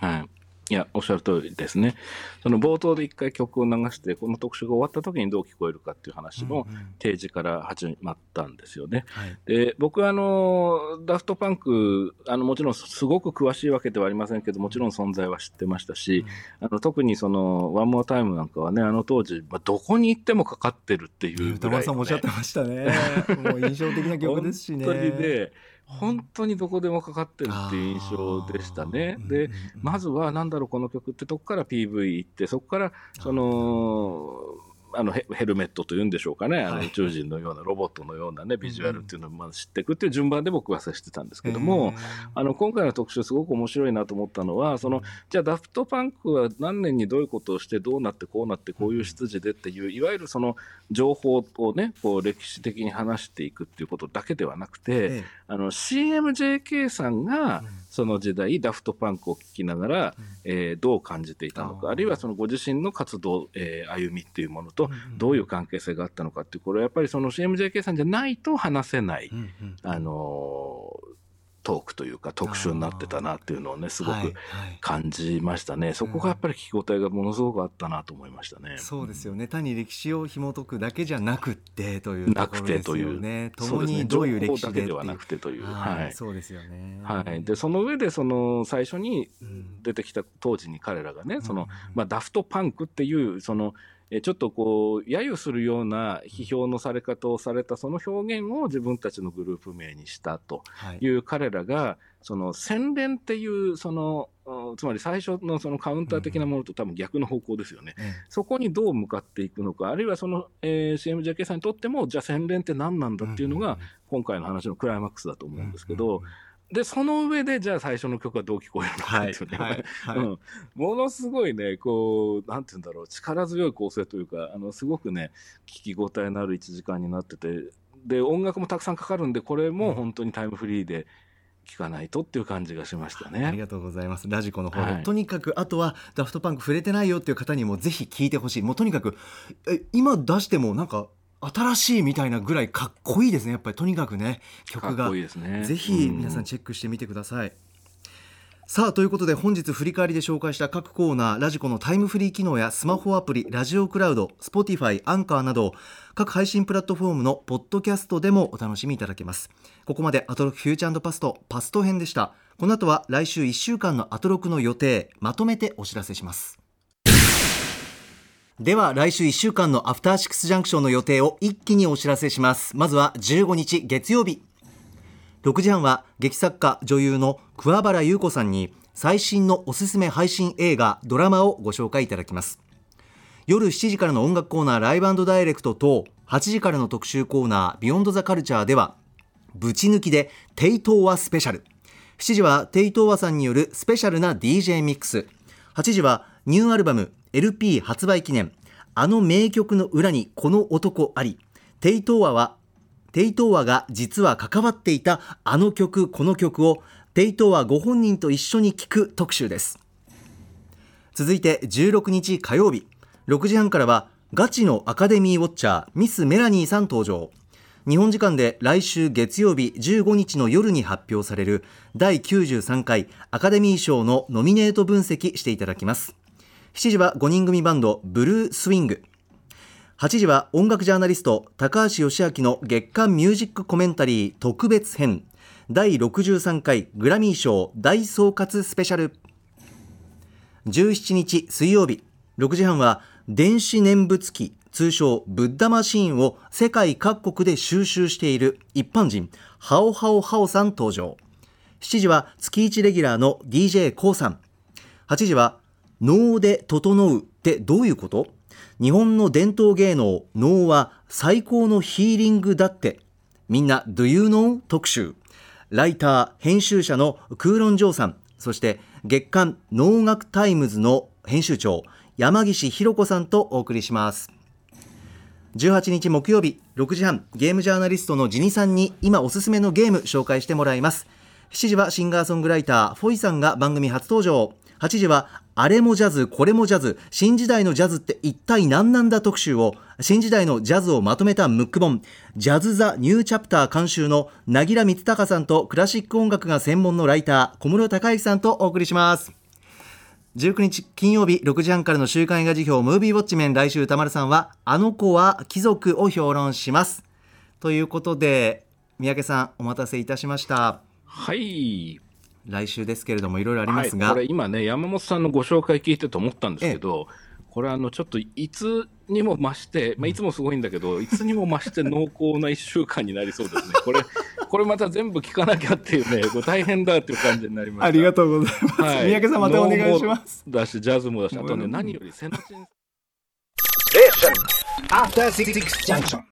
はい。いや、おっしゃる通りですね。その冒頭で一回曲を流して、この特集が終わった時にどう聞こえるかっていう話の提示から始まったんですよね。はい。で、僕はあの、ダフトパンク、あの、もちろんすごく詳しいわけではありませんけど、もちろん存在は知ってましたし、あの、特にその、ワンモアタイムなんかはね、あの当時、まあ、どこに行ってもかかってるっていうぐ歌らいのね、丸さんもおっしゃってましたね。もう印象的な曲ですしね。本当にね、本当にどこでもかかってるっていう印象でしたね。で、まずは、なんだろう、この曲ってとこから PV 行って、そこから、その、あのヘヘルメットというんでしょうかね、あのはい。宇宙人のようなロボットのようなね、ビジュアルっていうのをまず知っていくっていう順番で僕は接してたんですけども、あの今回の特集すごく面白いなと思ったのは、そのじゃあダフトパンクは何年にどういうことをしてどうなってこうなってこういう出自でっていういわゆるその情報をねこう歴史的に話していくっていうことだけではなくて、ええ。あの CMJK さんがその時代ダフトパンクを聞きながら、えーどう感じていたのかあるいはそのご自身の活動、えー歩みっていうものとどういう関係性があったのかっていうこれはやっぱりその CMJK さんじゃないと話せない、うんうん。あのートークというか特集になってたなっていうのをねすごくはいはい。感じましたね、そこがやっぱり聞き応えがものすごくあったなと思いましたね。そうですよね。単に歴史を紐解くだけじゃなくってというなくところですてという、よね共にどういう歴史でっていう。だけではなくてという、はいはい。そうですよね。はい、でその上でその最初にうん。出てきた当時に彼らがね、そのうん。まあ、ダフトパンクっていうそのえちょっとこう揶揄するような批評のされ方をされたその表現を自分たちのグループ名にしたとはい。いう彼らがその洗練っていうそのうんつまり最初のそのカウンター的なものと多分逆の方向ですよね。えそこにどう向かっていくのか、あるいはその、えー、CMJK さんにとっても、じゃあ洗練って何なんだっていうのが、今回の話のクライマックスだと思うんですけど、で、その上で、じゃあ最初の曲はどう聞こえるのかはいっていうね、はい はいうん、ものすごいね、こう、なんて言うんだろう、力強い構成というか、あの、すごくね、聞き応えのある1時間になってて、で、音楽もたくさんかかるんで、これも本当にタイムフリーで聞かないとっていう感じがしましたありね。がとうございます。ラジコの方で、はい。とにかくあとはダフトパンク触れてないよっていう方にもぜひ聞いてほしい。もうとにかくえ今出してもなんか新しいみたいなぐらいかっこいいですね。やっぱりとにかくね。曲が。ね。ぜひうん皆さんチェックしてみてください。さあということで本日振り返りで紹介した各コーナーラジコのタイムフリー機能やスマホアプリラジオクラウド Spotify アンカーなど各配信プラットフォームのポッドキャストでもお楽しみいただけます。ここまでアトロクフューチャーパストパスト編でした。この後は来週1週間のアトロクの予定まとめてお知らせしますでは来週1週間のアフターシックスジャンクションの予定を一気にお知らせします。まずは15日月曜日。6時半は劇作家女優の桑原優子さんに最新のおすすめ配信映画ドラマをご紹介いただきます。夜7時からの音楽コーナーライブダイレクトと8時からの特集コーナービヨンドザカルチャーではぶち抜きでテイトーワスペシャル。7時はテイトーワさんによるスペシャルな DJ ミックス。8時はニューアルバム LP 発売記念。あの名曲の裏にこの男あり。テイトーワはテイトーワが実は関わっていたあの曲この曲をテイトーワご本人と一緒に聴く特集です。続いて16日火曜日。6時半からはガチのアカデミーウォッチャーミス・メラニーさん登場。日本時間で来週月曜日15日の夜に発表される第93回アカデミー賞のノミネート分析していただきます。7時は5人組バンドブルースウィング8時は音楽ジャーナリスト高橋義明の月間ミュージックコメンタリー特別編。第63回グラミー賞大総括スペシャル。17日水曜日。6時半は電子念仏機通称ブッダマシーンを世界各国で収集している一般人ハオハオハオさん登場。7時は月1レギュラーの d j k o さん。8時は能で整うってどういうこと？日本の伝統芸能能は最高のヒーリングだって。みんな Do you know? 特集。ライター編集者の空論城さん。そして月刊能楽タイムズの編集長山岸弘子さんとお送りします。18日木曜日6時半ゲームジャーナリストのジニさんに今おすすめのゲーム紹介してもらいます。7時はシンガーソングライターフォイさんが番組初登場。8時はあれもジャズこれもジャズ新時代のジャズって一体何なんだ特集を新時代のジャズをまとめたムック本。ジャズ・ザ・ニューチャプター監修のなぎら光隆さんとクラシック音楽が専門のライター小室孝之さんとお送りします。19日金曜日6時半からの週刊映画辞表ムービーウォッチメン来週歌丸さんはあの子は貴族を評論します。ということで三宅さんお待たせいたしました。はい。来週ですけれどもいろいろありますが、はい、これ今ね、山本さんのご紹介聞いてて思ったんですけど、これあのちょっといつにも増して、まあ、いつもすごいんだけど、いつにも増して濃厚な1週間になりそうですね。これ、これまた全部聞かなきゃっていうね、これ大変だっていう感じになりました。ありがとうございます、はい三宅さんまたお願いしますだし、ジャズもだし、あとね、何よりセナチン Station. After Six Junction.